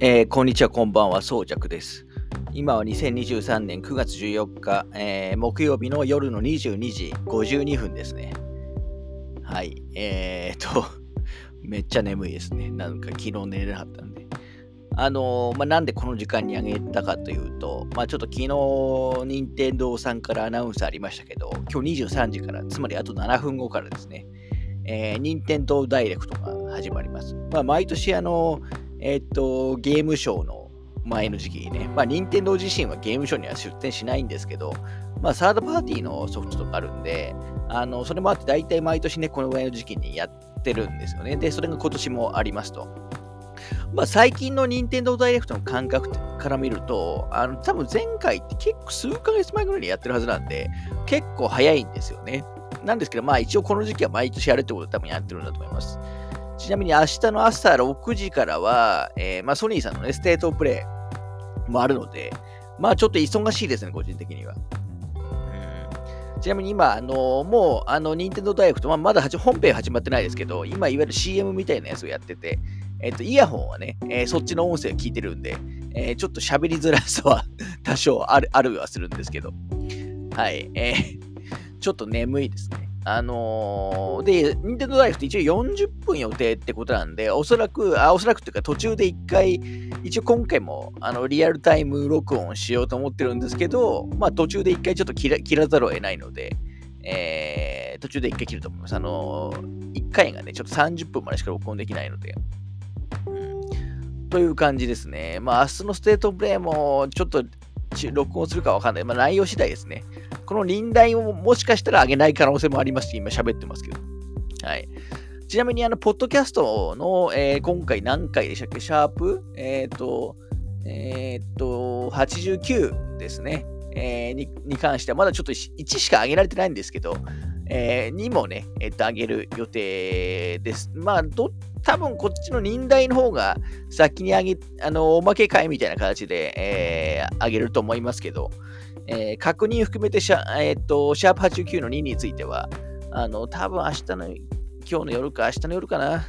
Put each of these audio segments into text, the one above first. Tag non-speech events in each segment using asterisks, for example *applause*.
えーこんにちは、こんばんは、そうじゃくです。今は2023年9月14日、えー木曜日の夜の22時52分ですね。はい。えーと、*laughs* めっちゃ眠いですね。なんか昨日寝れなかったんで。あのーまあ、なんでこの時間にあげたかというと、まあ、ちょっと昨日、任天堂さんからアナウンスありましたけど、今日23時から、つまりあと7分後からですね、えー、任天堂ダイレクトが始まります。まあ、毎年あのえっと、ゲームショーの前の時期にね、まあ、任天堂自身はゲームショーには出展しないんですけど、まあ、サードパーティーのソフトとかあるんで、あの、それもあって大体毎年ね、このぐらいの時期にやってるんですよね。で、それが今年もありますと。まあ、最近の任天堂ダイレクトの感覚から見ると、あの、多分前回って結構数ヶ月前ぐらいにやってるはずなんで、結構早いんですよね。なんですけど、まあ一応この時期は毎年やるってことで多分やってるんだと思います。ちなみに明日の朝6時からは、えーまあ、ソニーさんのね、ステートプレイもあるので、まあちょっと忙しいですね、個人的には。うんちなみに今、あのーもう、あの、任天堂ダイレクト、まあ、まだ本編始まってないですけど、今、いわゆる CM みたいなやつをやってて、えっ、と、イヤホンはね、えーそっちの音声を聞いてるんで、えーちょっと喋りづらさは *laughs* 多少ある、あるはするんですけど、はい、えーちょっと眠いですね。あのーで、任天堂ダイレクト一応40分予定ってことなんで、おそらく、あ、おそらくというか途中で一回、一応今回もあのリアルタイム録音しようと思ってるんですけど、まあ途中で一回ちょっと切らざるを得ないので、えー途中で一回切ると思います。あのー、一回がね、ちょっと30分までしか録音できないので。うんという感じですね。まあ明日のステートプレイもちょっと録音するかわかんない。まあ内容次第ですね。この臨題をもしかしたら上げない可能性もありますし、今喋ってますけど。はい。ちなみに、あの、ポッドキャストの、えー今回何回でしたっけ？シャープ？えっ、と、えっ、と、89ですね。えーにに関しては、まだちょっと1しか上げられてないんですけど、えーにもね、えっ、と、上げる予定です。まあ、ど、多分こっちの忍耐の方が先に上げ、あの、おまけ会みたいな形で、えー上げると思いますけど、えー確認含めてシャ、えーっと、シャープ89の2については、あの、多分明日の、今日の夜か、明日の夜かな。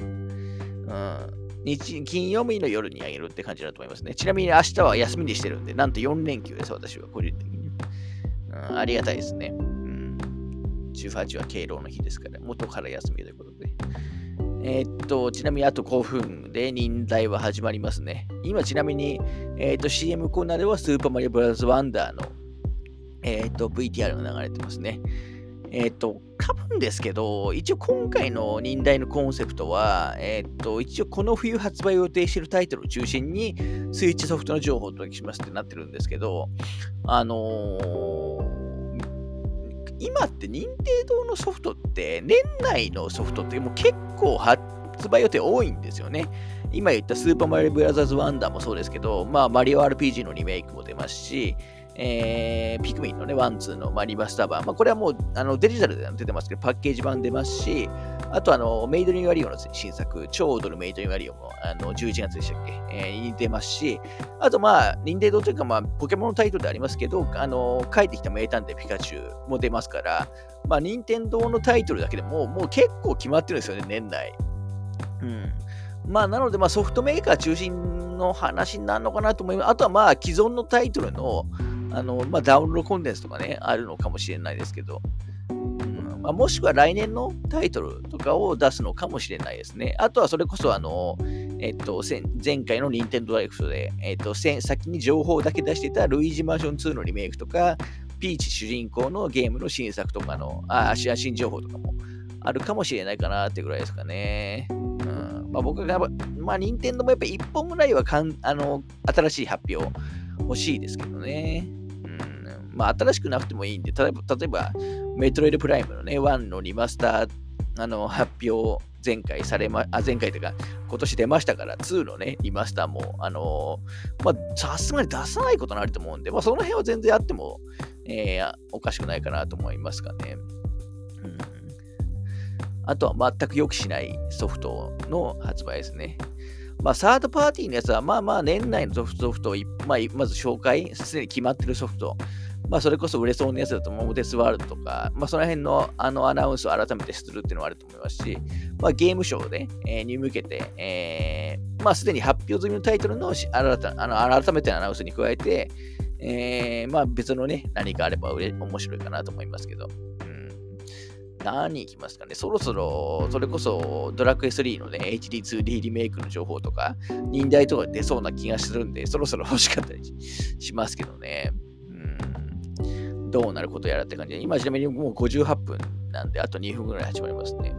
うん。日、金曜日の夜にあげるって感じだと思いますね。ちなみに明日は休みにしてるんで、なんと4連休です、私は、個人的に。うん、ありがたいですね。うん。18は敬老の日ですから、元から休みということで。えーっと、ちなみにあと5分で忍耐は始まりますね。今ちなみに、えーっと CM コーナーではスーパーマリオブラザーズワンダーの、えーっと VTR が流れてますね。えーっと、多分ですけど、一応今回の忍耐のコンセプトは、えっと、一応この冬発売を予定しているタイトルを中心に、スイッチソフトの情報をお届けしますってなってるんですけど、あのー今って任天堂のソフトって年内のソフトってもう結構発売予定多いんですよね。今言ったスーパーマリオブラザーズワンダーもそうですけど、まあマリオ RPG のリメイクも出ますし、えー、ピクミンのね、ワン、ツーの、まあ、リマスター版、まあ、これはもうあのデジタルで出てますけど、パッケージ版出ますし、あとあの、メイドインワリオの新作、超踊るメイドインワリオもあの11月でしたっけ、えーに出ますし、あとまあ、任天堂というか、まあ、ポケモンのタイトルでありますけど、あの、帰ってきた名探偵ピカチュウも出ますから、まあ、任天堂のタイトルだけでも、もう結構決まってるんですよね、年内。うん。まあ、なので、まあ、ソフトメーカー中心の話になるのかなと思います。あとは、まあ、既存のタイトルの、あの、まあ、ダウンロードコンテンツとかね、あるのかもしれないですけど、うんまあ、もしくは来年のタイトルとかを出すのかもしれないですね。あとはそれこそ、あの、えっと、前回の任天堂ダイレクトで、えっと、せ先に情報だけ出してたルイージマンション2のリメイクとか、ピーチ主人公のゲームの新作とかの、あ、新新情報とかもあるかもしれないかなってぐらいですかね。うんまあ、僕が、まあ、任天堂もやっぱ1本ぐらいはかんあの新しい発表欲しいですけどね。まあ、新しくなくてもいいんで、例えば、例えばメトロイドプライムのね、1のリマスターあの発表、前回されま、あ、前回というか、今年出ましたから、2のね、リマスターも、あのまあ、さすがに出さないことになると思うんで、まあ、その辺は全然あっても、えーおかしくないかなと思いますかね。うんあとは全く予期しないソフトの発売ですね。まあ、サードパーティーのやつは、まあまあ、年内のソフトを、まあ、まず紹介、すでに決まってるソフト。まあ、それこそ売れそうなやつだと、モデスワールドとか、まあ、その辺のあのアナウンスを改めてするっていうのはあると思いますし、まあ、ゲームショーで、えー、に向けて、えー、まあ、すでに発表済みのタイトルの新たあの改めてのアナウンスに加えて、えー、まあ、別のね、何かあれば面白いかなと思いますけど。何いきますかね。そろそろ、それこそドラクエ3のね、HD2D リメイクの情報とか、忍耐とか出そうな気がするんで、そろそろ欲しかったりしますけどね。どうなることやらって感じで、今ちなみにもう58分なんで、あと2分ぐらい始まりますね。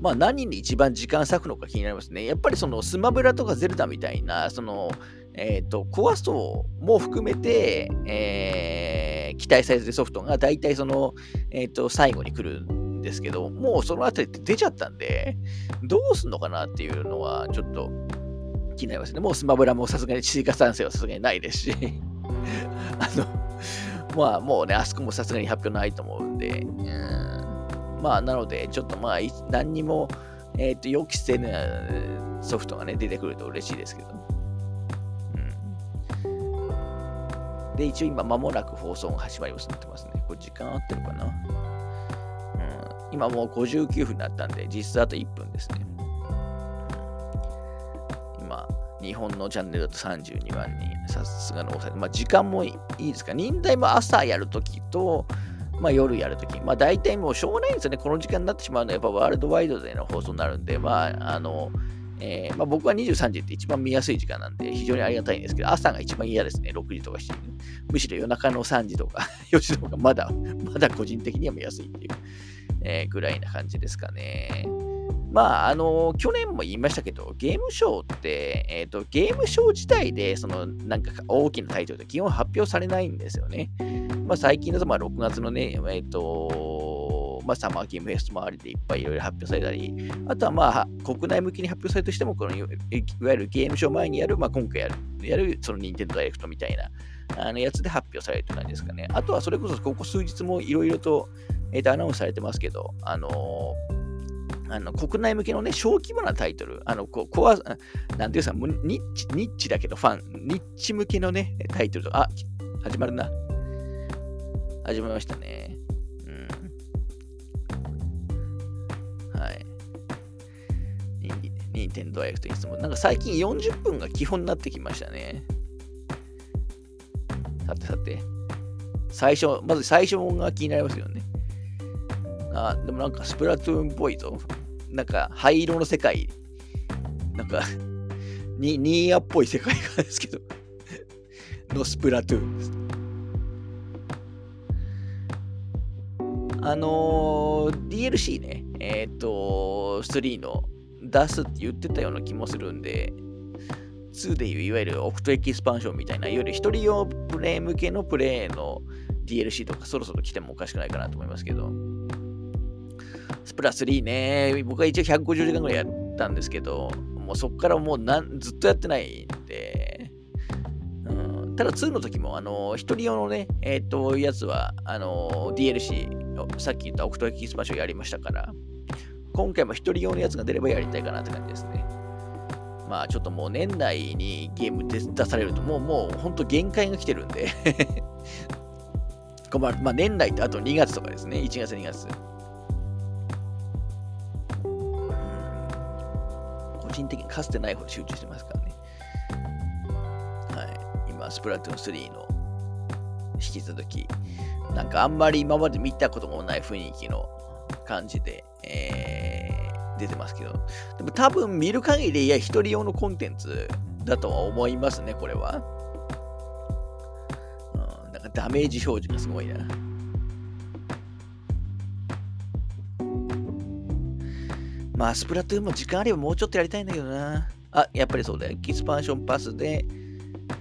まあ何に一番時間割くのか気になりますね。やっぱりそのスマブラとかゼルダみたいな、その、えっ、ー、と、コアストも含めて、えー、期待されてるソフトが大体その、えっ、ー、と、最後に来るんですけど、もうそのあたりって出ちゃったんで、どうすんのかなっていうのはちょっと気になりますね。もうスマブラもさすがに追加賛成はさすがにないですし、*laughs* あの、まあもうね、あそこもさすがに発表ないと思うんで、うんまあなので、ちょっとまあ、何にも、えっ、と、予期せぬソフトがね、出てくると嬉しいですけど。で、一応今、間もなく放送が始まりますなってますね。これ時間合ってるかな、うん、今もう59分になったんで、実質あと1分ですね。今、日本のチャンネルだと32万人、さすがの抑えまあ、時間もいいですか。忍耐も朝やるときと、まあ、夜やるとき。まあ、大体もうしょうがないんですよね。この時間になってしまうのは、やっぱワールドワイドでの放送になるんで、まあ、あの、えーまあ、僕は23時って一番見やすい時間なんで非常にありがたいんですけど、朝が一番嫌ですね、6時とか7時、むしろ夜中の3時とか *laughs* 4時とかまだ、まだ個人的には見やすいっていう、えー、ぐらいな感じですかね。まあ、あの、去年も言いましたけど、ゲームショーって、えっ、ー、と、ゲームショー自体で、その、なんか大きなタイトルって基本発表されないんですよね。まあ、最近だと、まあ、6月のね、えっ、ー、と、まあ、サマーゲームフェスト周りでいっぱいいろいろ発表されたり、あとはまあ、国内向けに発表されるとしても、このいわゆるゲームショー前にやる、まあ、今回やる、やるその任天堂ダイレクトみたいなあのやつで発表されるって感じですかね。あとはそれこそここ数日もいろいろと,、えー、とアナウンスされてますけど、あのー、あの国内向けのね、小規模なタイトル、あの、こコア、なんていうんですか、ニッチ、ニッチだけどファン、ニッチ向けのね、タイトルと、あ、始まるな。始まりましたね。はい。に任天堂 X といつも。なんか最近40分が基本になってきましたね。さてさて。最初、まず最初が気になりますよね。あ、でもなんかスプラトゥーンっぽいぞ。なんか灰色の世界。なんか *laughs* ニ、ニーアっぽい世界観ですけど *laughs* のスプラトゥーンです。あのー、DLC ね、えっ、ー、と、3の出すって言ってたような気もするんで、2でいういわゆるオクトエキスパンションみたいな、いわゆる一人用プレイ向けのプレイの DLC とかそろそろ来てもおかしくないかなと思いますけど、スプラス3ね、僕は一応150時間ぐらいやったんですけど、もうそこからもうなんずっとやってないんで、うん、ただ2の時も、あの、一人用のね、えっ、ー、と、やつは、あの、DLC、さっき言ったオクトエキスパンションやりましたから、今回も一人用のやつが出ればやりたいかなって感じですね。まあちょっともう年内にゲーム出されるともうもうほんと限界が来てるんで *laughs* まあ年内ってあと2月とかですね。1月2月。人的にかつてないほど集中してますからね。はい。今、スプラトゥーン3の引き続き、なんかあんまり今まで見たこともない雰囲気の感じで、えー、出てますけど、でも多分見る限り、いや、一人用のコンテンツだとは思いますね、これは。うん、なんかダメージ表示がすごいな。まあ、スプラトゥーンも時間あればもうちょっとやりたいんだけどな。あ、やっぱりそうだよ。エキスパンションパスで、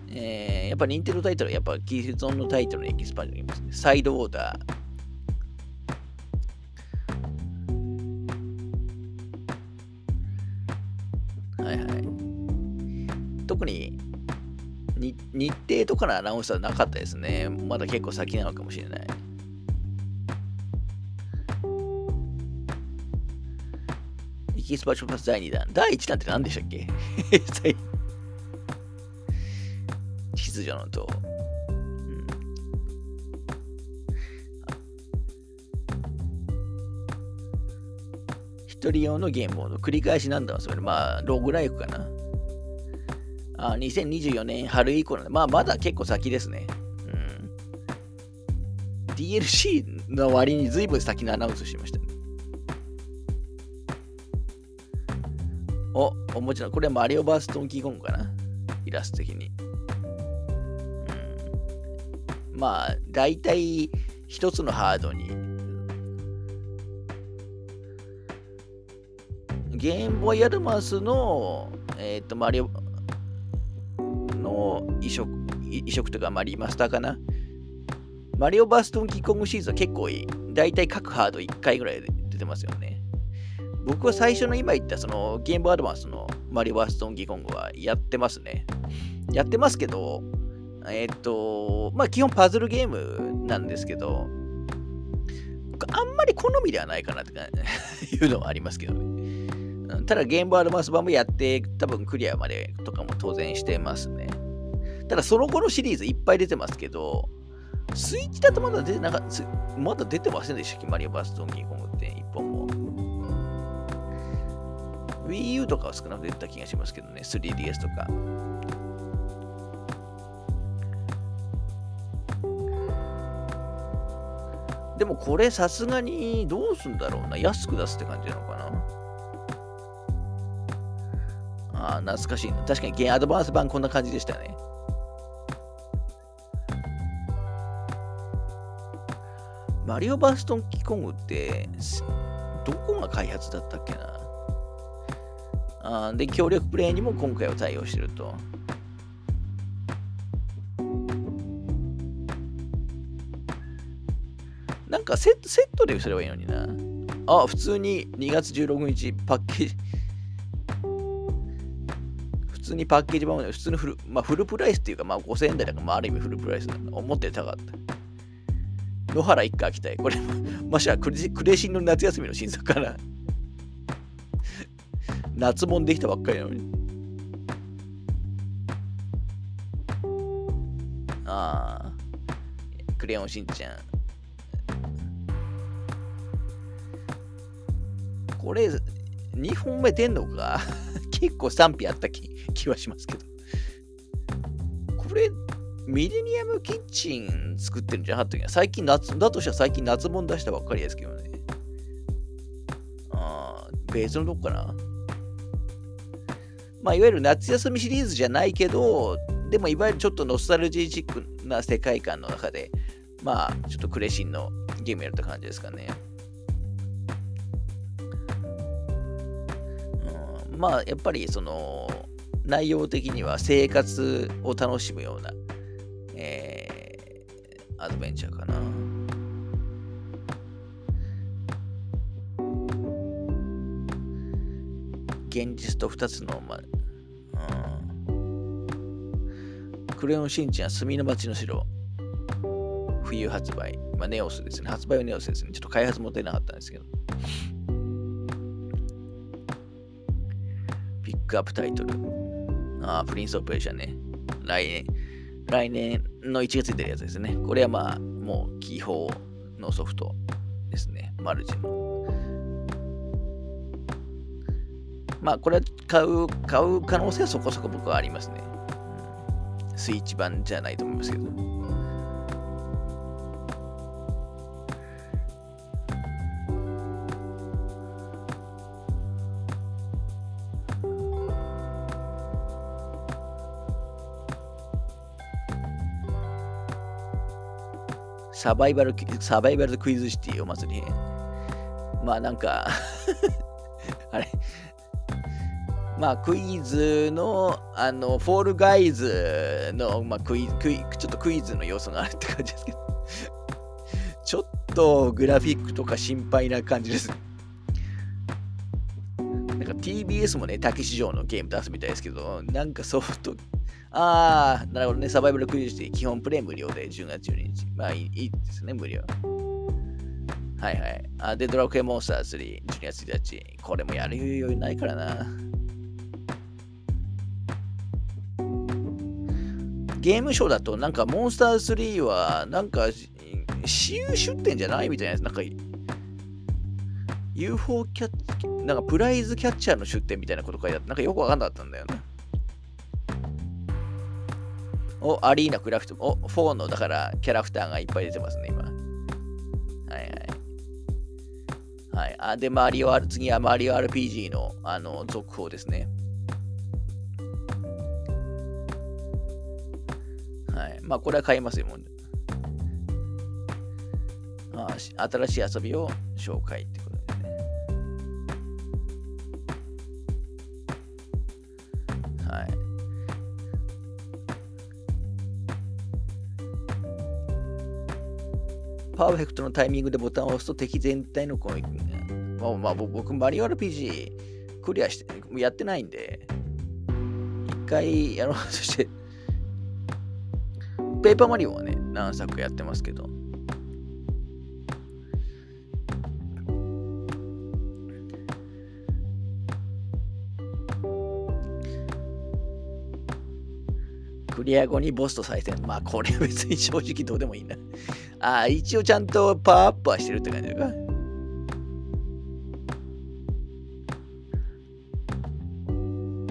えー、やっぱ任天堂タイトル、やっぱ既存のタイトルのエキスパンションいますね。サイドオーダー、はいはい特に日程とかのアナウンスはなかったですね。まだ結構先なのかもしれない。キスパーョパス第2弾。第1弾って何でしたっけ？*laughs* 秩序の塔。一人用のゲームを繰り返しなんだわ、それ。まあ、ローグライフかな。あ、2024年春以降なんで、まあ、まだ結構先ですね。うん、DLC の割に随分先のアナウンスしました。お、もちろん、これはマリオバーストンキーコングかな。イラスト的に。うん。まあ、大体一つのハードにゲームボーイアドバンスの、えっ、ー、と、マリオの移植、移植とか、まあ、リマスターかな。マリオバーストンキーコングシーズンは結構いい。だいたい各ハード1回ぐらい出てますよね。僕は最初の今言ったそのゲームアドバンスのマリオバーストンキーコングはやってますね。やってますけど、えっ、と、まあ基本パズルゲームなんですけど、あんまり好みではないかなって *laughs* いうのはありますけどね。ただゲームアドバンス版もやって、多分クリアまでとかも当然してますね。ただその後のシリーズいっぱい出てますけど、スイッチだとまだ出てなかった、まだ出てませんでしたっけ？マリオバーストンキーコングって1本も。Wii U とかは少なく出てた気がしますけどね、3DS とか。でもこれさすがにどうすんだろうな。安く出すって感じなのかな。ああ、懐かしいな確かにゲーアドバンス版こんな感じでしたね。マリオバーストンキコングって、どこが開発だったっけなあで、協力プレイにも今回は対応してると。なんかセットセットですればいいのにな。あ、普通に2月16日パッケージ、普通にパッケージ版で普通のフル,、まあ、フルプライスっていうか、まあ、5000円台だから、まあ、ある意味フルプライスなんだ。思って高かった。野原一家来たい。これ、もしはクレシンの夏休みの新作かな。夏もできたばっかりなのに。ああ。クレヨンしんちゃん。これ、2本目出んのか？*laughs* 結構賛否あった気気はしますけど。これ、ミレニアムキッチン作ってるんじゃなかったっけ？最近夏、だとしたら最近夏本出したばっかりですけどね。ああ、別のとこかな？まあ、いわゆる夏休みシリーズじゃないけど、でもいわゆるちょっとノスタルジーチックな世界観の中で、まあ、ちょっとクレシンのゲームやって感じですかね。うん、まあ、やっぱりその、内容的には生活を楽しむような、えー、アドベンチャーかな。現実と2つの、まあ、うん、クレヨンしんちゃん、墨の町の城、冬発売、まあ、ネオスですね。発売はネオスですね。ちょっと開発も出なかったんですけど。ピックアップタイトル。あプリンスオブペルシャね。来年、来年の1月に出るやつですね。これはまあ、もう、既報のソフトですね。マルチの。まあ、これは買う、買う可能性はそこそこ僕はありますね。スイッチ版じゃないと思いますけど。サバイバル、サバイバルクイズシティお祭り編。まあなんか *laughs* あれ、まあクイズの、あの、フォールガイズの、まあクイクイ、ちょっとクイズの要素があるって感じですけど *laughs* ちょっとグラフィックとか心配な感じです。なんか TBS もね、竹市場のゲーム出すみたいですけど、なんかソフトああ、なるほどね。サバイバルクイズして基本プレイ無料で10月12日。まあいいいいですね、無料。はいはい。あで、ドラクエモンスター3、12月1日。これもやる余裕ないからな。ゲームショーだと、なんかモンスター3は、なんか、私有出店じゃないみたいなやつ、なんか、UFO キャッ、なんかプライズキャッチャーの出店みたいなこと書いてあって、なんかよくわかんなかったんだよな。お、アリーナクラフト、お、4の、だからキャラクターがいっぱい出てますね、今。はいはい。はい。あで、マリオ、次はマリオ RPG の、あの、続報ですね。はい。まあ、これは買いますよ、もう。まあ、新しい遊びを紹介ってことですね。はい。パーフェクトのタイミングでボタンを押すと敵全体の攻撃まあ、まあ、僕、マリオ RPG クリアして、やってないんで、一回やろうとして、ペーパーマリオはね、何作やってますけど、クリア後にボスと再戦。まあ、これ別に正直どうでもいいな。ああ、一応ちゃんとパワーアップはしてるって感じか。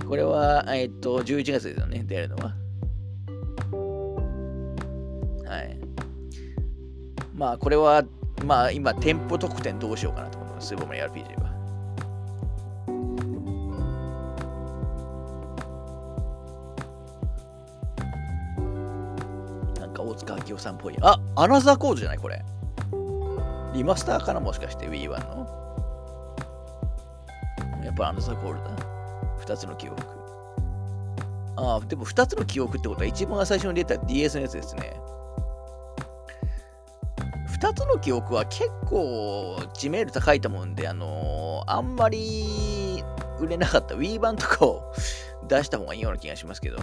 これは、えっと、11月ですよね、出るのは。はい。まあ、これは、まあ、今、店舗特典どうしようかなと思ってます、スーパーマリ RPG は。なんか、大塚明夫さんっぽい。あ、アナザーコードじゃないこれ。リマスターかなもしかして Wii1 の。やっぱアナザーコールだ。2つの記憶。ああ、でも2つの記憶ってことは一番最初に出た DS のやつですね。2つの記憶は結構知名度高いと思うんで、あのー、あんまり売れなかった Wii 版とかを出した方がいいような気がしますけど。は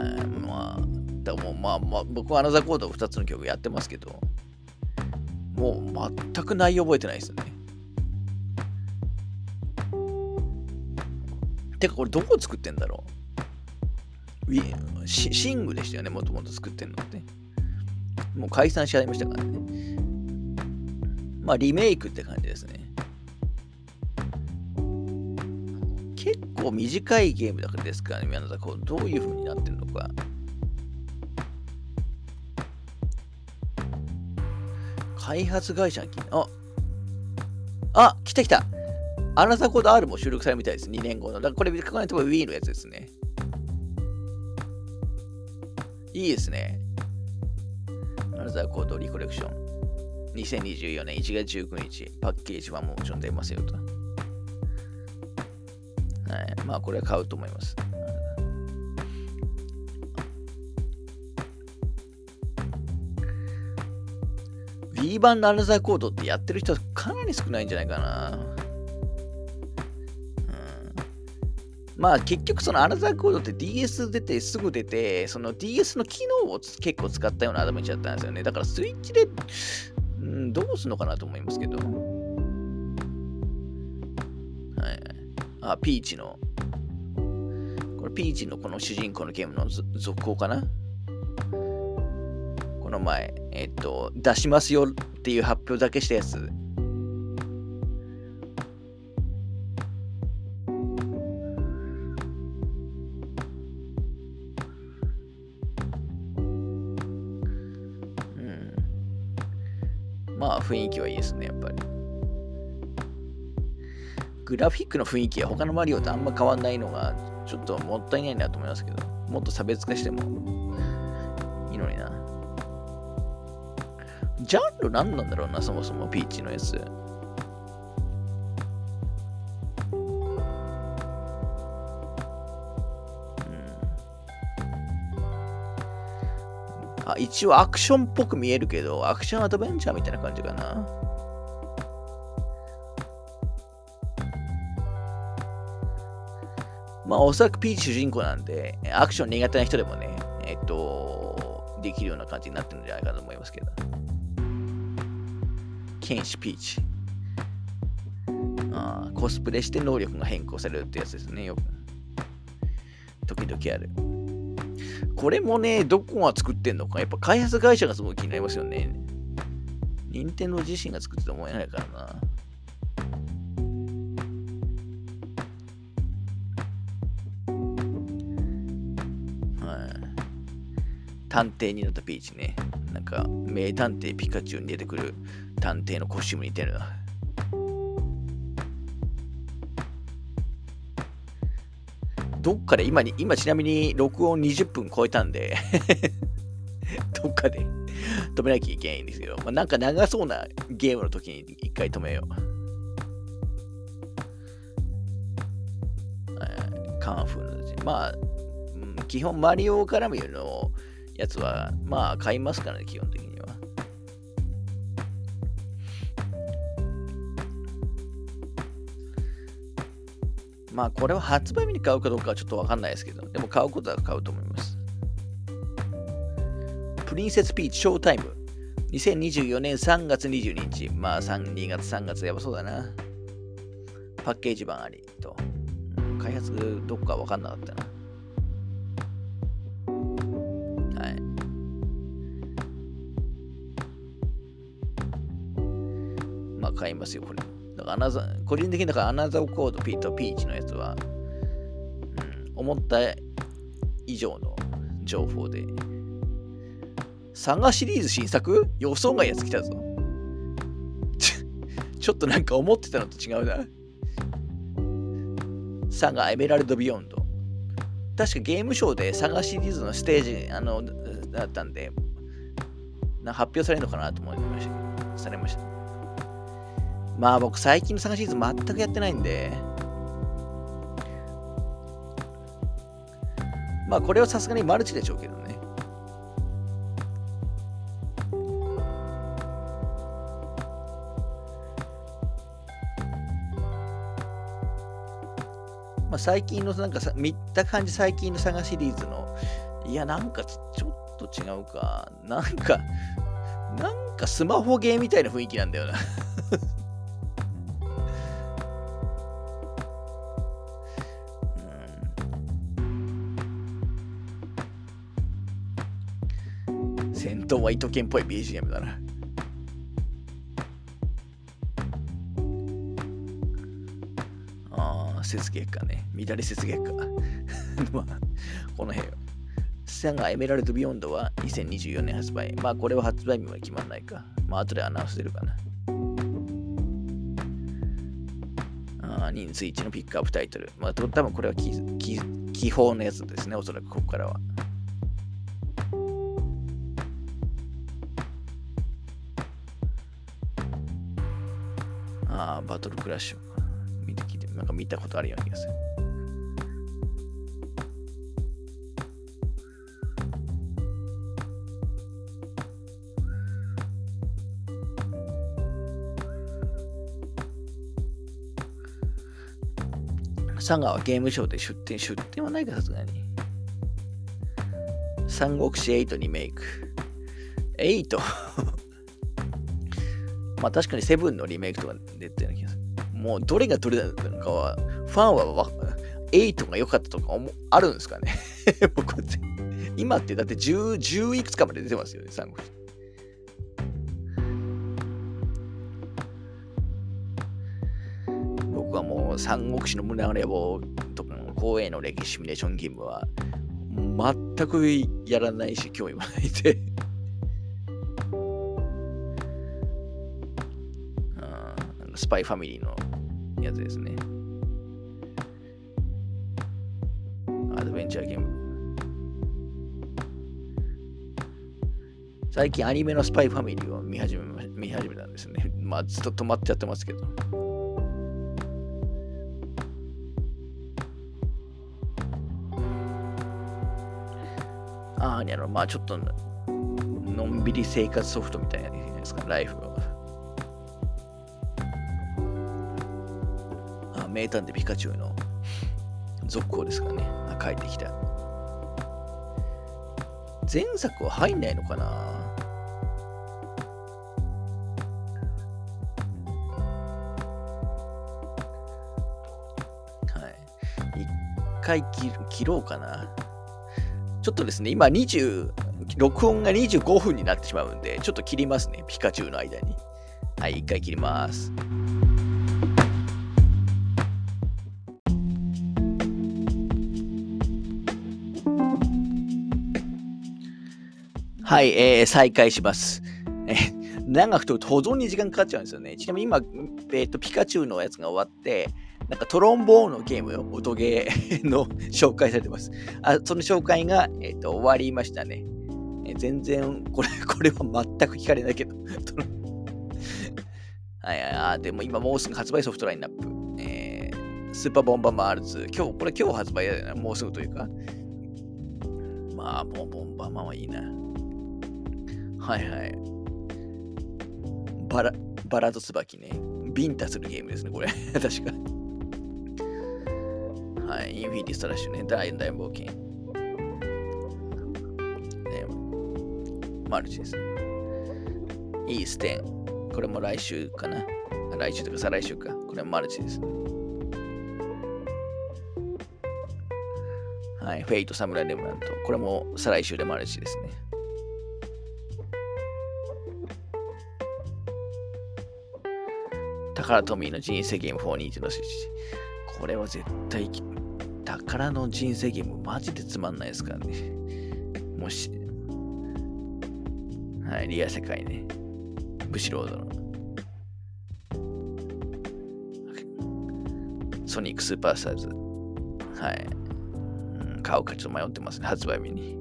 い、まあ、だもまあまあ、僕はアナザーコード2つの曲やってますけど、もう全く内容覚えてないですよね。てかこれどこ作ってんだろう？シシングでしたよね、もともと作ってんのって。もう解散しちゃいましたからね。まあリメイクって感じですね。結構短いゲームだからですからね、宮野さん、こうどういう風になってんのか。開発会社にああ来た来たアナザーコード R も収録されるみたいです。2年後の。だからこれ、考えても Wii のやつですね。いいですね。アナザーコードリコレクション。2024年1月19日、パッケージはもちろん出ますよと。はい。まあ、これは買うと思います。Wii 版のアナザーコードってやってる人かなり少ないんじゃないかな。まあ結局そのアナザーコードって DS 出てすぐ出て、その DS の機能を結構使ったようなアダムチだったんですよね。だからスイッチで、うん、どうすんのかなと思いますけど。はい。あ、ピーチの。これピーチのこの主人公のゲームの続行かな？この前、えっと、出しますよっていう発表だけしたやつ雰囲気はいいですね、やっぱり。グラフィックの雰囲気は他のマリオとあんま変わんないのがちょっともったいないなと思いますけど、もっと差別化してもいいのにな。ジャンル何なんだろうな、そもそもピーチのやつ。あ、一応アクションっぽく見えるけど、アクションアドベンチャーみたいな感じかな。まあ、おそらくピーチ主人公なんで、アクション苦手な人でもね、えっと、できるような感じになってるんじゃないかと思いますけど。剣士ピーチ。あコスプレして能力が変更されるってやつですね、よく。時々ある。これもね、どこが作ってんのか、やっぱ開発会社がすごい気になりますよね。任天堂自身が作ってて思えないからな。探偵になったピーチね。なんか、名探偵ピカチュウに出てくる探偵のコスチュームに似てるな。どっかで今に、今ちなみに録音20分超えたんで *laughs* どっかで止めなきゃいけないんですけど、まあ、なんか長そうなゲームの時に一回止めよう。カンフーのまあ、基本マリオ絡みのやつは、まあ買いますからね、基本的にまあこれは発売日に買うかどうかはちょっとわかんないですけど、でも買うことは買うと思います。プリンセスピーチショータイム。2024年3月22日。まあ3、2月3月やばそうだな。パッケージ版ありと。開発どっかわかんなかったな。買いますよ、これ。かアナザ個人的にだからアナザーコード P とピーチのやつは、うん、思った以上の情報で。サガシリーズ新作？予想外やつ来たぞ。*laughs* ちょっとなんか思ってたのと違うな。サガエメラルドビヨンド。確かゲームショーでサガシリーズのステージあのだったんで、な発表されるのかなと思いました。されました。まあ僕最近のサガシリーズ全くやってないんで、まあこれはさすがにマルチでしょうけどね。まあ最近のなんかさ、見た感じ最近のサガシリーズの、いやなんかちょっと違うか、なんか、なんかスマホゲーみたいな雰囲気なんだよな。とは糸犬っぽい BGM だな。ああ、雪月花ね。乱れ雪月花。まあ、この辺よ。サガエメラルドビヨンドは2024年発売。まあ、これは発売日は決まんないか。まあ、後でアナウンス出るかな。あ人数1のピックアップタイトル。まあ、多分これは基本のやつですね、おそらくここからは。ああ、バトルクラッシュ。見て聞いて、なんか見たことあるような気がする。佐賀はゲームショーで出展、出展はないか、さすがに。三国志8リメイク。8まあ確かにセブンのリメイクとか出てる気がする。もうどれがどれなのかは、ファンは8が良かったとかあるんですかね *laughs* 僕今ってだって 10, 10いくつかまで出てますよね、三国志。僕はもう三国志の胸の野望とか光栄の歴史シミュレーションゲームは全くやらないし興味もないでスパイファミリーのやつですね。アドベンチャーゲーム。最近アニメのスパイファミリーを見始め見始めたんですね。*laughs* まあずっと止まってやってますけど。ああ、にゃろ、まあちょっとのんびり生活ソフトみたいなじゃないですか、ライフを。名探偵ピカチュウの続行ですかね。帰ってきた。前作は入んないのかなはい。一回切ろうかな。ちょっとですね、今20、録音が25分になってしまうんで、ちょっと切りますね、ピカチュウの間に。はい、一回切ります。はい、えー、再開します。え長くと保存に時間かかっちゃうんですよね。ちなみに今、えーと、ピカチュウのやつが終わって、なんかトロンボーンのゲーム、音ゲーの紹介されてます。あその紹介が、えーと、終わりましたね。え、全然、これ、*laughs* これは全く聞かれないけど。*laughs* はいあでも今もうすぐ発売ソフトラインナップ。えー、スーパーボンバーマンR2。今日、これ今日発売だよな。もうすぐというか。まあ、もうボンバーマンはいいな。はいはい。バラ、バラと椿ね。ビンタするゲームですね、これ。*laughs* 確か。はい。インフィニティストラッシュね。大大冒険。ね、マルチですね。イース X。これも来週かな。来週とか再来週か。これもマルチですね。はい。フェイト、サムライレムナント。これも再来週でマルチですね。タカラトミーの人生ゲーム4 2のスイッチ。これは絶対、宝の人生ゲームマジでつまんないですからね。*laughs* もし、はい、リア世界ね。ブシロードの。ソニックスーパースターズ。はい。うん、買うかちょっと迷ってますね、発売日に。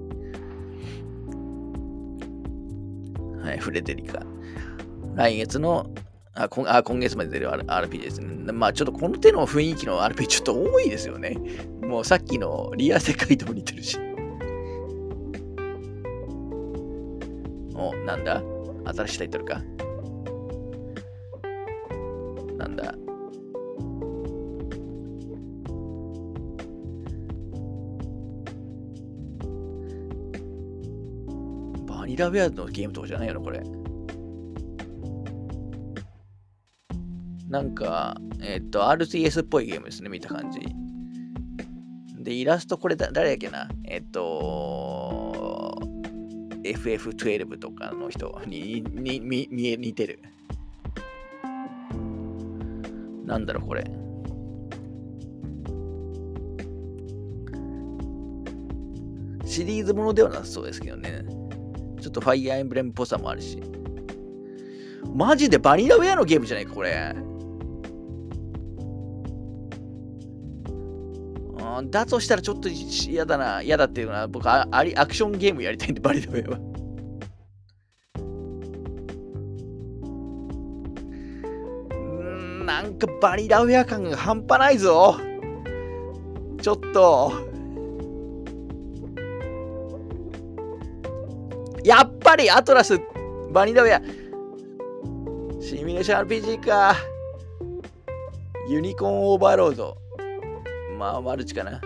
はい、フレデリカ。来月の、あ、今あ今月まで出る RPG ですね。まあちょっとこの手の雰囲気の RPG ちょっと多いですよね。もうさっきのリア世界とも似てるし。お、なんだ？新しいタイトルか。なんだ？バニラウェアのゲームとかじゃないよな、これ。なんか、えっ、と、RTS っぽいゲームですね、見た感じ。で、イラストこれだ、誰やっけな？えっ、と、FF12 とかの人にににに似てる。なんだろう、これ。シリーズものではなさそうですけどね。ちょっとファイアーエンブレムっぽさもあるし。マジでバニラウェアのゲームじゃないか、これ。だとしたらちょっと嫌だな。嫌だっていうのは、僕あアクションゲームやりたいんで、バニラウェアは。なんかバニラウェア感が半端ないぞ。ちょっと。やっぱりアトラス、バニラウェア。シミュレーション RPG か。ユニコーンオーバーロード。まあ、マルチかな。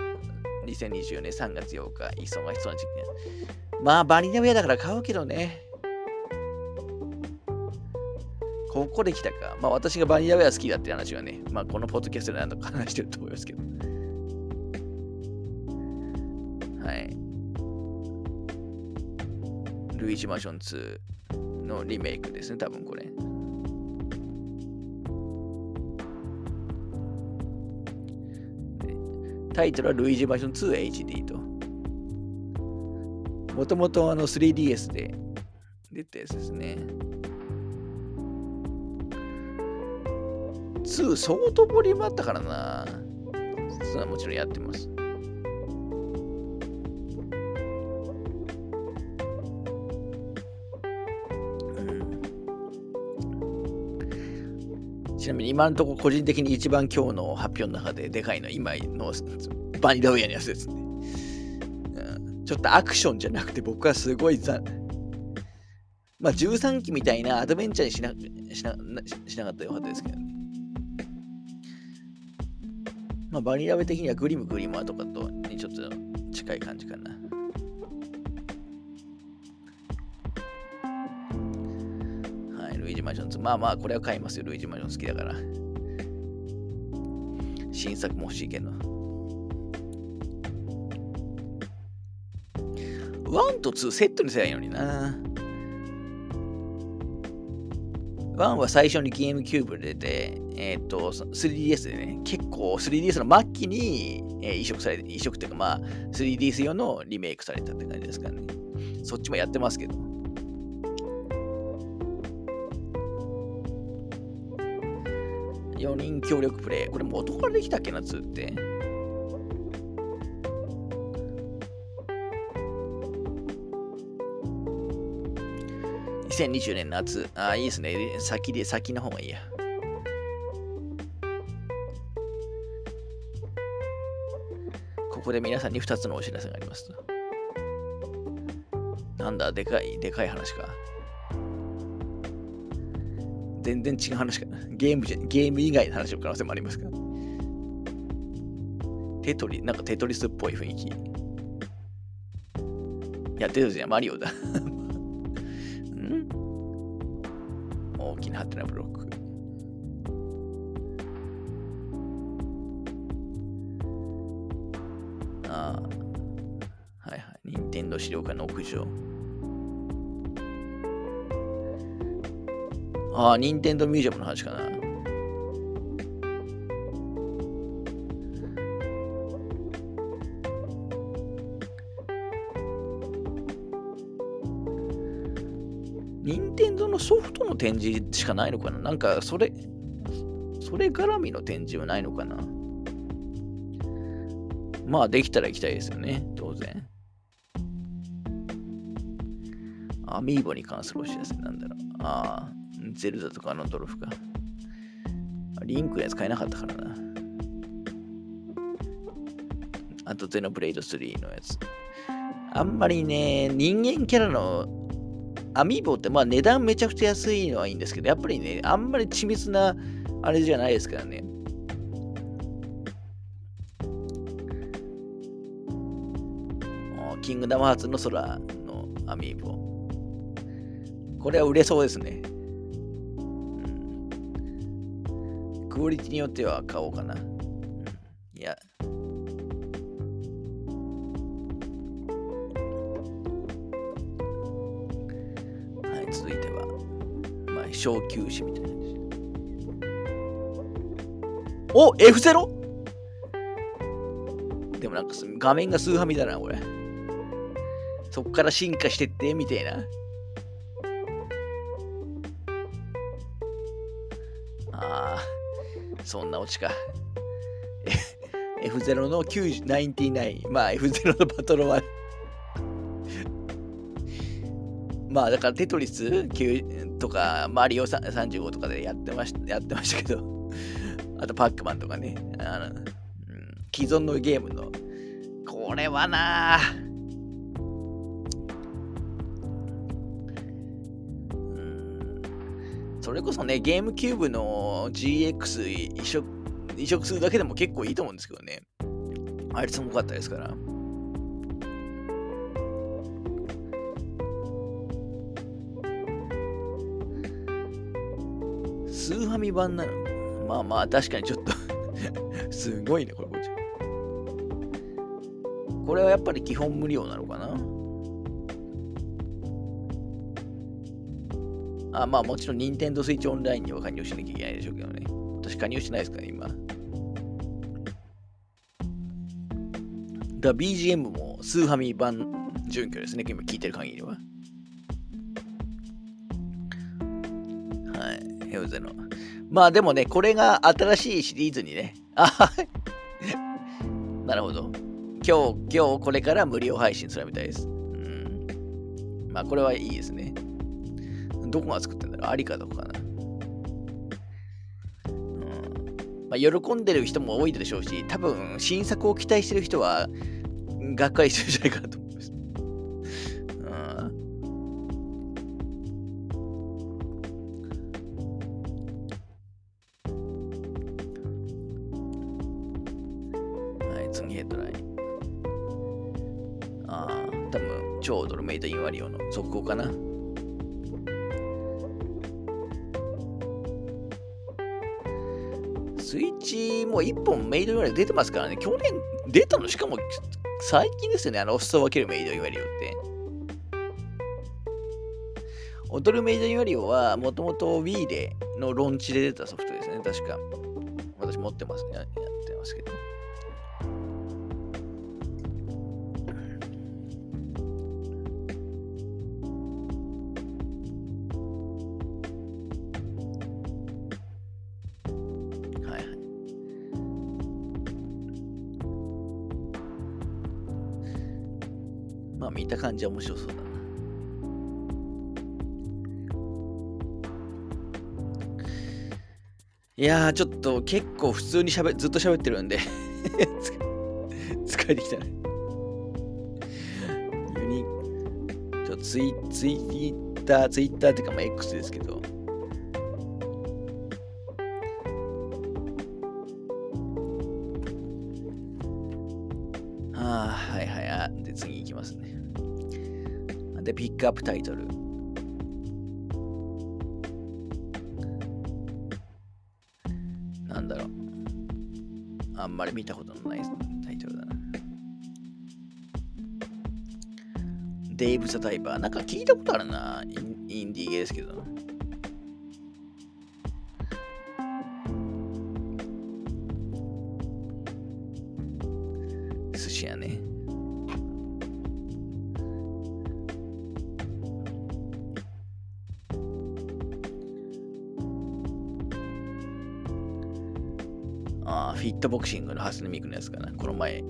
2024年3月8日、忙しそうな時期。まあ、バニラウェアだから買うけどね。ここで来たか。まあ私がバニラウェア好きだって話はね、まあこのポッドキャストで何度か話してると思いますけど。はい。ルイージマンション2のリメイクですね、多分これ。タイトルはルイージバージョン 2HD と。もともとあの 3DS で出たやつですね。2相当ボリュームあったからな。それはもちろんやってます。ちなみに今のところ個人的に一番今日の発表の中ででかいのは今のバニラウェアのやつですね、うん。ちょっとアクションじゃなくて僕はすごいざまあ13期みたいなアドベンチャーにしなしなしなかったらよかったですけど。まあ、バニラベ的にはグリムグリマーとかとにちょっと近い感じかな。はい、ルイージ・マジョンズ。まあまあ、これは買いますよ。ルイージ・マジョン好きだから。新作も欲しいけど。1と2セットにせないのにな。1は最初にゲームキューブで出て、えっ、ー、と、3DS でね、結構 3DS の末期に、え、移植されて、移植っていうかまあ、3DS 用のリメイクされたって感じですかね。そっちもやってますけど。人協力プレイ。これ元からできたっけな、2って。2020年夏。ああ、いいですね。先で、先の方がいいや。ここで皆さんに2つのお知らせがあります。なんだ、でかい、でかい話か。全然違う話かな。ゲームじゃ、ゲーム以外の話の可能性もありますか？らテトリ、なんかテトリスっぽい雰囲気。いや、テトリスじゃマリオだん？大きなハテナブロック。ああ。はいはい。任天堂資料館の屋上。ああ、任天堂ミュージアムの話かな。任天堂のソフトの展示しかないのかな？なんか、それ、それ絡みの展示はないのかな？まあ、できたら行きたいですよね、当然。アミーボに関するお知らせなんだろう。ああ。ゼルダとかのドルフか。リンクのやつ買えなかったからな。あとゼノブレイド3のやつ。あんまりね、人間キャラのアミーボってまあ値段めちゃくちゃ安いのはいいんですけど、やっぱりね、あんまり緻密なあれじゃないですからね。キングダムハーツの空のアミーボ。これは売れそうですね。クオリティによっては買おうかな。いや。はい、続いては、まあ、小休止みたいな。お !F0! でもなんか画面がスーハミだな、これ。そっから進化してって、みたいな。そんなオチか。F0 の99、まあ F0 のバトルはまあだからテトリスとかマリオ35とかでやってましたやってましたけど。あとパックマンとかね。あの、うん、既存のゲームの。これはなそれこそね、ゲームキューブの GX 移植移植するだけでも結構いいと思うんですけどね。あれすごかったですから。スーファミ版なの？まあまあ、確かにちょっと *laughs* すごいね、これ。これはやっぱり基本無料なのかな？あまあもちろん Nintendo Switch オンラインには加入しなきゃいけないでしょうけどね。私加入してないですからね、今。だ BGM もスーハミ版準拠ですね、今聞いてる限りは。はい、ヘウゼの。まあでもね、これが新しいシリーズにね。あ *laughs* なるほど。今日、今日これから無料配信するみたいです。うん。まあこれはいいですね。どこが作ってんだろう？ありかどこかな。うんまあ、喜んでる人も多いでしょうし、多分新作を期待してる人は、がっかりしてるんじゃないかなと思います。はい、次ヘッドライン。ああ、多分超ドルメイドインワリオの続行かな。も1本メイドより出てますからね、去年出たの、しかも最近ですよね、あの、お裾分けるメイドよりって。踊るメイドよりは、もともと Wii でのローンチで出たソフトですね、確か。私持ってますね、やってますけど。じは面白そうだな。いやー、ちょっと結構普通にしゃべずっと喋ってるんで *laughs* 疲れてきたね。ユニちょツイツイッター、ツイッターっていうか、まあ、X ですけど。ックアップタイトル。なんだろう。あんまり見たことのないタイトルだな。デイブ・ザ・タイパー。なんか聞いたことあるな。インインディーゲーですけど。のハスネミクのやつかな。この前。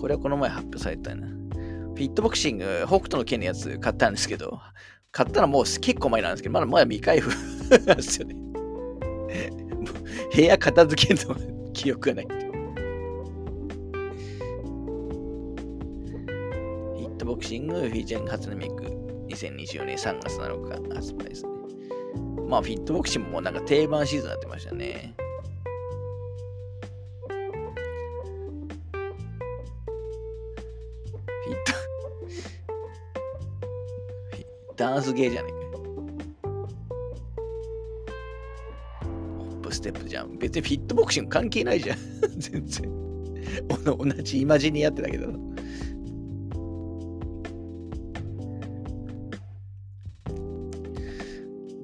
これはこの前発表されたな。フィットボクシング、北斗の剣のやつ買ったんですけど、買ったのもう結構前なんですけど、まだまだ未開封 *laughs* なんですよね。部屋片付けんの記憶がない。フィットボクシングフィーチャー初音ミク2024年3月7日発売ですね。まあフィットボクシングもなんか定番シーズンになってましたね。ダンスゲーじゃねえか。ホップステップじゃん。別にフィットボクシング関係ないじゃん。*laughs* 全然。お同じイマジニやってたけど。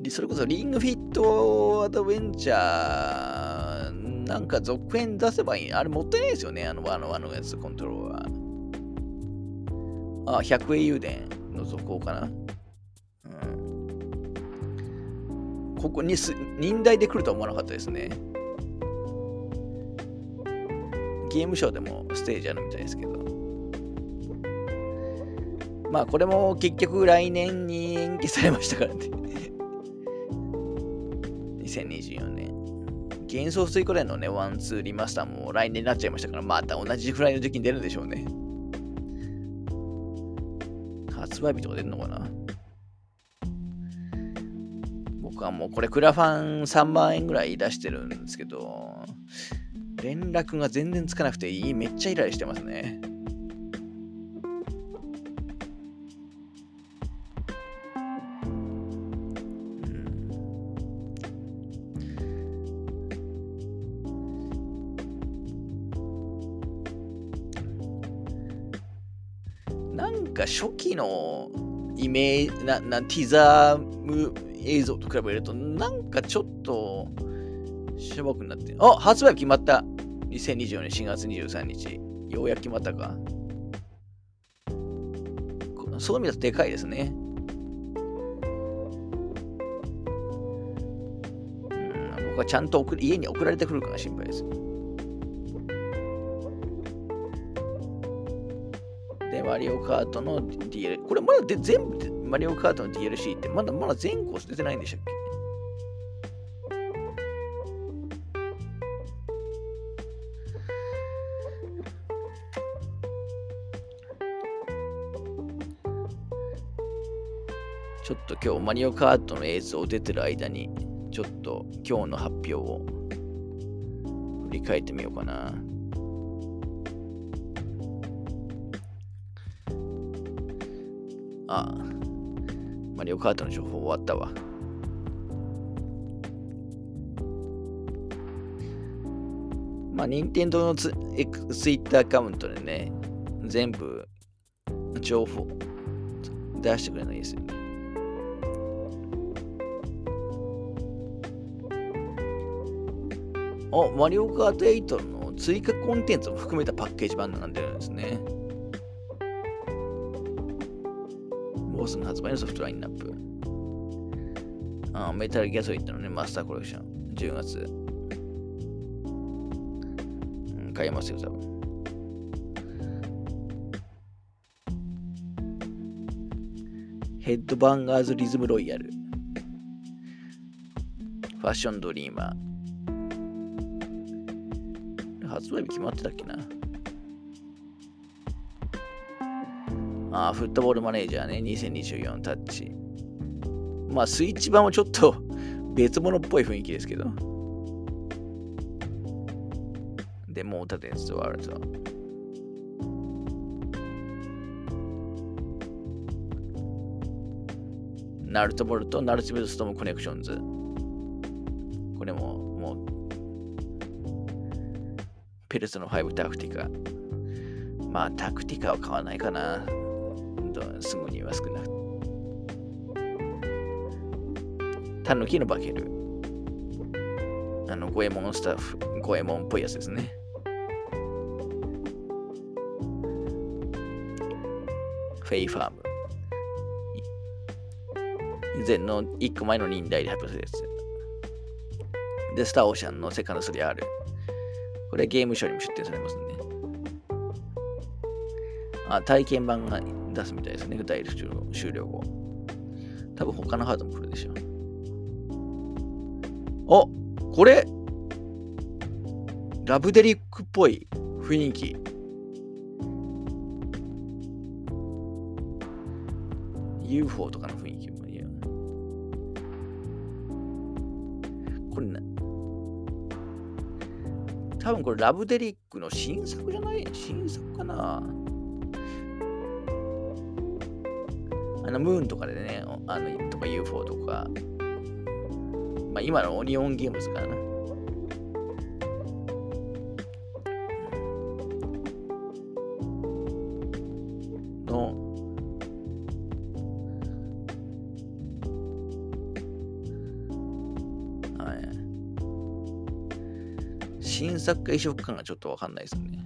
でそれこそリングフィットアドベンチャーなんか続編出せばいい。あれもったいないですよね。あの、あの、あのやつ、コントローラー。あ、百栄油田の続行かな。ここにす、忍耐で来るとは思わなかったですね。ゲームショーでもステージあるみたいですけど。まあ、これも結局来年に延期されましたからね。*laughs* 2024年。幻想水滸伝のね、 one、two リマスターも来年になっちゃいましたから、また同じくらいの時期に出るんでしょうね。発売日とか出るのかな？はもうこれクラファン3万円ぐらい出してるんですけど、連絡が全然つかなくていい、めっちゃイライラしてますね。なんか初期のイメージ、な、な、ティザーム映像と比べると、なんかちょっと、しょぼくなって。あ発売決まった !2024 年4月23日。ようやく決まったか。そういう意味だとでかいですね。うん、僕はちゃんと送家に送られてくるかが心配です。で、マリオカートの DL、これまだで全部でマリオカートの DLC ってまだまだ全コース出てないんでしたっけ？ちょっと今日マリオカートの映像出てる間に、ちょっと今日の発表を振り返ってみようかな。ああ、リオカートの情報終わったわ。まあ、任天堂のツイッターアカウントでね、全部情報出してくれないですよね。あ、マリオカート8の追加コンテンツを含めたパッケージ版なんてるんですね。発売のソフトラインナップ。あメタルギアソリッドのね、マスターコレクション。10月。うん、買いますよ、多分。ヘッドバンガーズリズムロイヤル。ファッションドリーマー。発売日決まってたっけなああ、フットボールマネージャーね、2024タッチ。まあ、スイッチ版はちょっと *laughs* 別物っぽい雰囲気ですけど。で、モータデンスワールド。ナルトボルト、ナルチブルストームコネクションズ。これも、もう、ペルソの5タクティカ。まあ、タクティカは買わないかな。すぐには少なくタヌキのバケル。あの、ゴエモンスタッフ、ゴエモンっぽいやつですね。フェイファーム。以前の1個前の忍耐で発表するやつ。で、スターオーシャンのセカンド 3R。これゲームショーにも出展されますね。あ、体験版が出すみたいですね、具イル終了後。多分他のハードも来るでしょう。あこれラブデリックっぽい雰囲気。UFO とかの雰囲気もいいよ。これな、多分これラブデリックの新作じゃない？新作かな？あの、ムーンとかでね、あの、とか UFO とか、まあ今のオニオンゲームズからな。の、はい。新作か移植感がちょっとわかんないですね。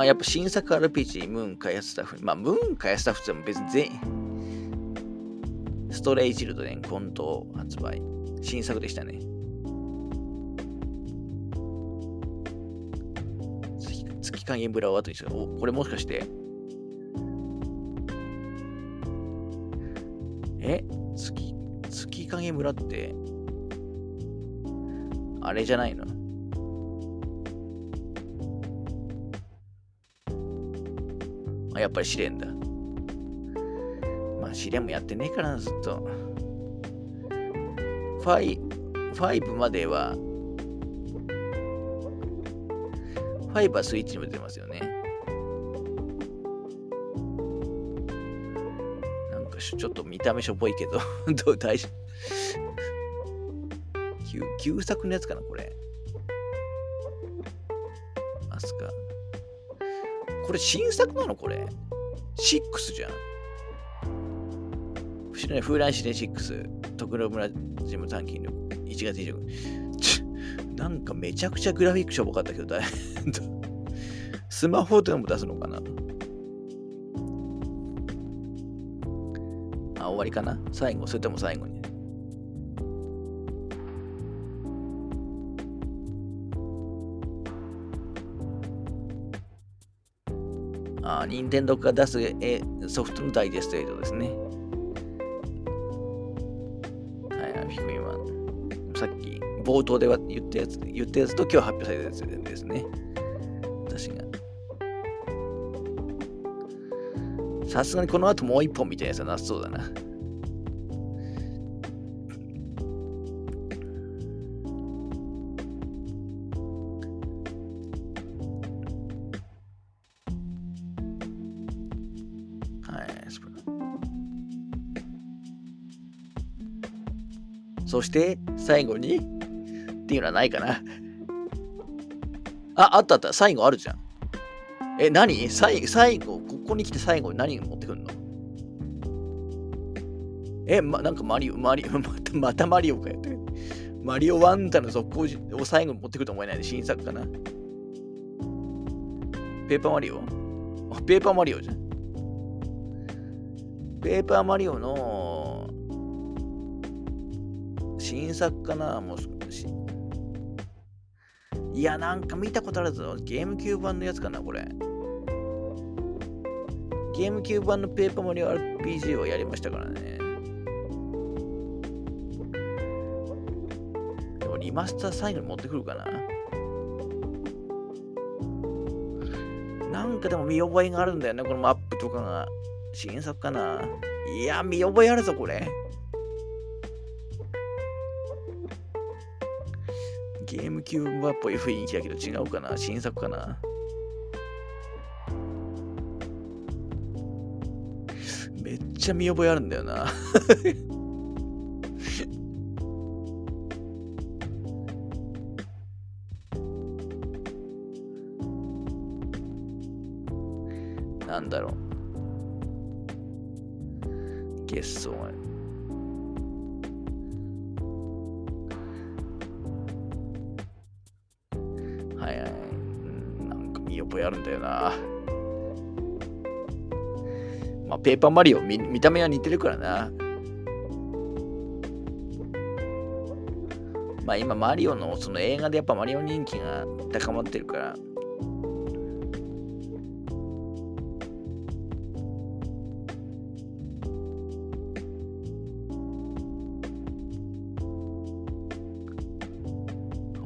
あ、やっぱ新作 RPG、ムーン開発スタッフ。まあ、ムーン開発スタッフって別に全員、ストレイチルドレン、コント発売。新作でしたね。月影村を後にする。お、これもしかして、え？月、月影村って、あれじゃないの？やっぱり試練だ。まあ試練もやってねえからな、ずっと。5、5までは、5はスイッチにも出てますよね。なんかちょっと見た目しょぼいけど、*laughs* どう大丈夫？*laughs* 旧作のやつかな、これ。これ新作なの？これ。6じゃん。後ろに風来試練6、徳黒村ジム短金力、1月25日。なんかめちゃくちゃグラフィックしょぼかったけど、大変だ。スマホでも出すのかな？あ、終わりかな？最後、それとも最後に。任天堂が出すえソフトのダイジェストですね。はい、ピクミンは、さっき冒頭では言ったやつ、言ったやつと今日発表されたやつですね。私が。さすがにこの後もう一本みたいなやつはなさそうだな。そして最後にっていうのはないかな。あ、あったあった。最後あるじゃん。え、何？最最後、ここに来て最後に何持ってくんの？え、ま、なんかマリオ、マリオ、*laughs* またまたマリオかよって。マリオワンダの続行を最後に持ってくると思えないで、新作かな。ペーパーマリオ？ペーパーマリオじゃん。ペーパーマリオの新作かなもうし。いや、なんか見たことあるぞ。ゲームキューブ版のやつかな、これ。ゲームキューブ版のペーパーマリオ RPG をやりましたからね。でもリマスター最後に持ってくるかな。なんかでも見覚えがあるんだよね、このマップとかが。新作かないや、見覚えあるぞ、これ。ゲームキューバっぽい雰囲気だけど違うかな？新作かな？めっちゃ見覚えあるんだよななんだろう。ゲッソン。るんだよな。まあ、ペーパーマリオ見、見た目は似てるからな。まあ今、マリオのその映画でやっぱマリオ人気が高まってるから、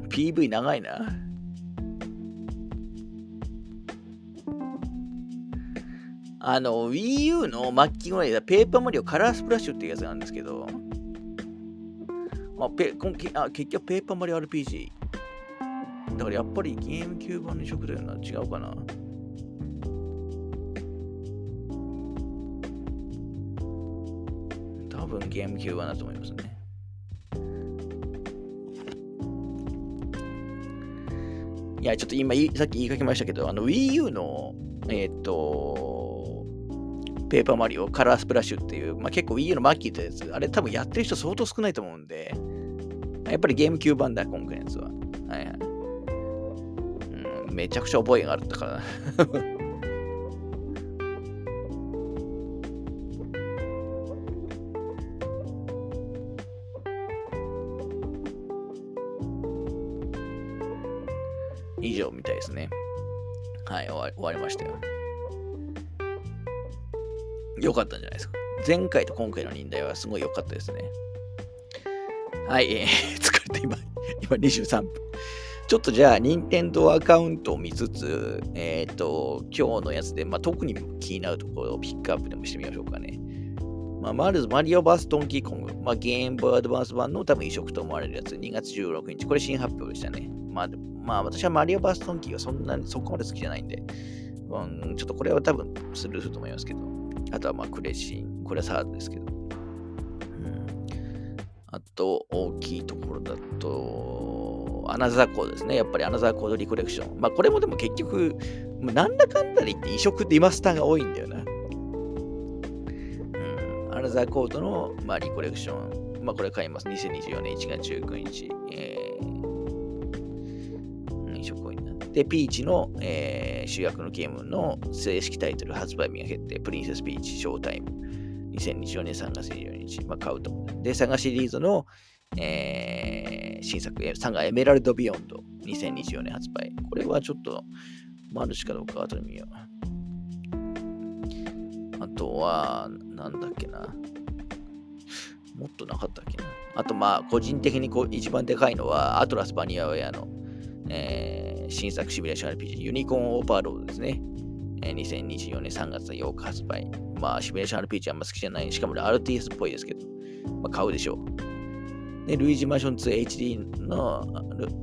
PV 長いな。あの、Wii U の末期ぐらいでペーパーマリオカラースプラッシュっていうやつなんですけど、まあペあ結局ペーパーマリオ RPG。だからやっぱりゲームキュー版の移植だよな。違うかな。多分ゲームキュー版だと思いますね。いや、ちょっと今、さっき言いかけましたけど、あの Wii U の、えっ、ー、と、ペーパーマリオカラースプラッシュっていう、まあ、結構 Wii U の末期ってやつ、あれ多分やってる人相当少ないと思うんで、やっぱりゲーム級版だ、今回のやつは。はいはい。うん、めちゃくちゃ覚えがあったから *laughs* よかったんじゃないですか。前回と今回の忍耐はすごい良かったですね。はい、えー、*laughs* 疲れて今、今23分。ちょっとじゃあ、任天堂アカウントを見つつ、えっ、ー、と、今日のやつで、まあ、特に気になるところをピックアップでもしてみましょうかね。まあ、まず、マリオバースドンキーコング、まあ、ゲームボーアドバンス版の多分移植と思われるやつ、2月16日。これ新発表でしたね。まあ、まあ、私はマリオバーストンキーはそんなにそこまで好きじゃないんで、うん、ちょっとこれは多分スルーすると思いますけど、あとはまあクレシン、これはサードですけど、うん、あと大きいところだと、アナザーコードですね。やっぱりアナザーコードリコレクション。まあこれもでも結局、なんだかんだで言って移植リマスターが多いんだよな。うん、アナザーコードの、まあ、リコレクション。まあこれ買います。2024年1月19日。で、ピーチの、えー、主役のゲームの正式タイトル発売日が決定。プリンセスピーチショータイム。2024年3月24日。まあ、買うと。で、サガシリーズの、えー、新作、サガエメラルドビヨンド。2024年発売。これはちょっと、マルチかどうか後で見よう。あとは、なんだっけな。もっとなかったっけな。あと、まあ、個人的にこう一番でかいのは、アトラスバニアウェアの、えー新作シミュレーション RPG ユニコーンオーバーロードですね。2024年3月8日発売。まあ、シミュレーション RPG あんま好きじゃない。しかも RTS っぽいですけど、まあ、買うでしょう。で、ルイージマンション 2HD の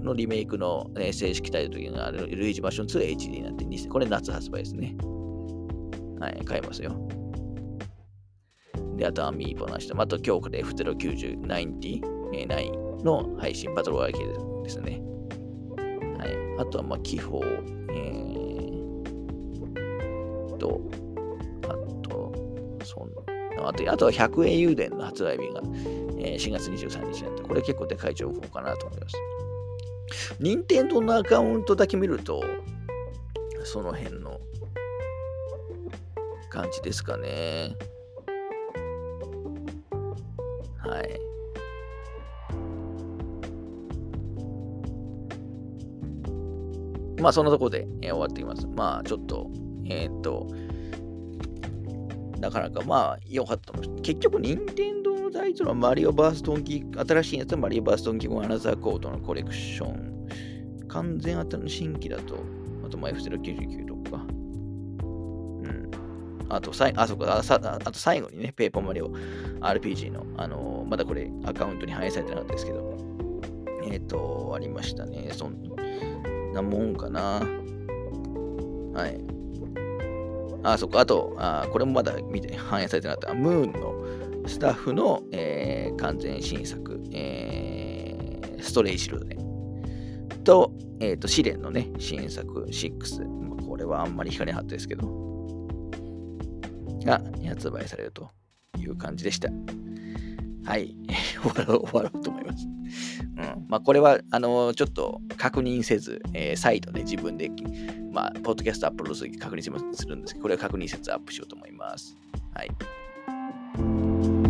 のリメイクの、ね、正式タイトルがルイージマンション 2HD になって、これ夏発売ですね。はい、買いますよ。で、あとアミーボなしと、あと今日から F09090 の配信バトルワーケーですね。あとは、まあ、気泡、えー、と、あと、そん、あと、あとは100円油田の発売日が、えー、4月23日なんで、これ結構でかい情報かなと思います。任天堂のアカウントだけ見ると、その辺の感じですかね。まあ、そんなところで、え、終わっています。まあ、ちょっと、えー、っと、なかなかまあ、良かった結局、任天堂の大事はマリオバーストンキー、新しいやつはマリオバーストンキーゴアナザーコードのコレクション。完全新新規だと、あと、マイフ099とか。うん。あと、さいあ、そこあさあと最後にね、ペーパーマリオ RPG の、あのー、まだこれアカウントに反映されてなかったですけど、えっ、ー、と、ありましたね。そなもんかな。はい。あ、そこ、あと、あこれもまだ見て反映されてなかった。ムーンのスタッフの、えー、完全新作、えー、ストレイシルドね。と、えっ、ー、と、試練のね、新作6。まこれはあんまり惹かれなかったですけど、が発売されるという感じでした。はい。終わろうと思います。うんまあ、これは、あのちょっと確認せず、えー、再度ね、自分で、まあ、ポッドキャストアップロードするとき確認するんですけど、これは確認せずアップしようと思います。はい。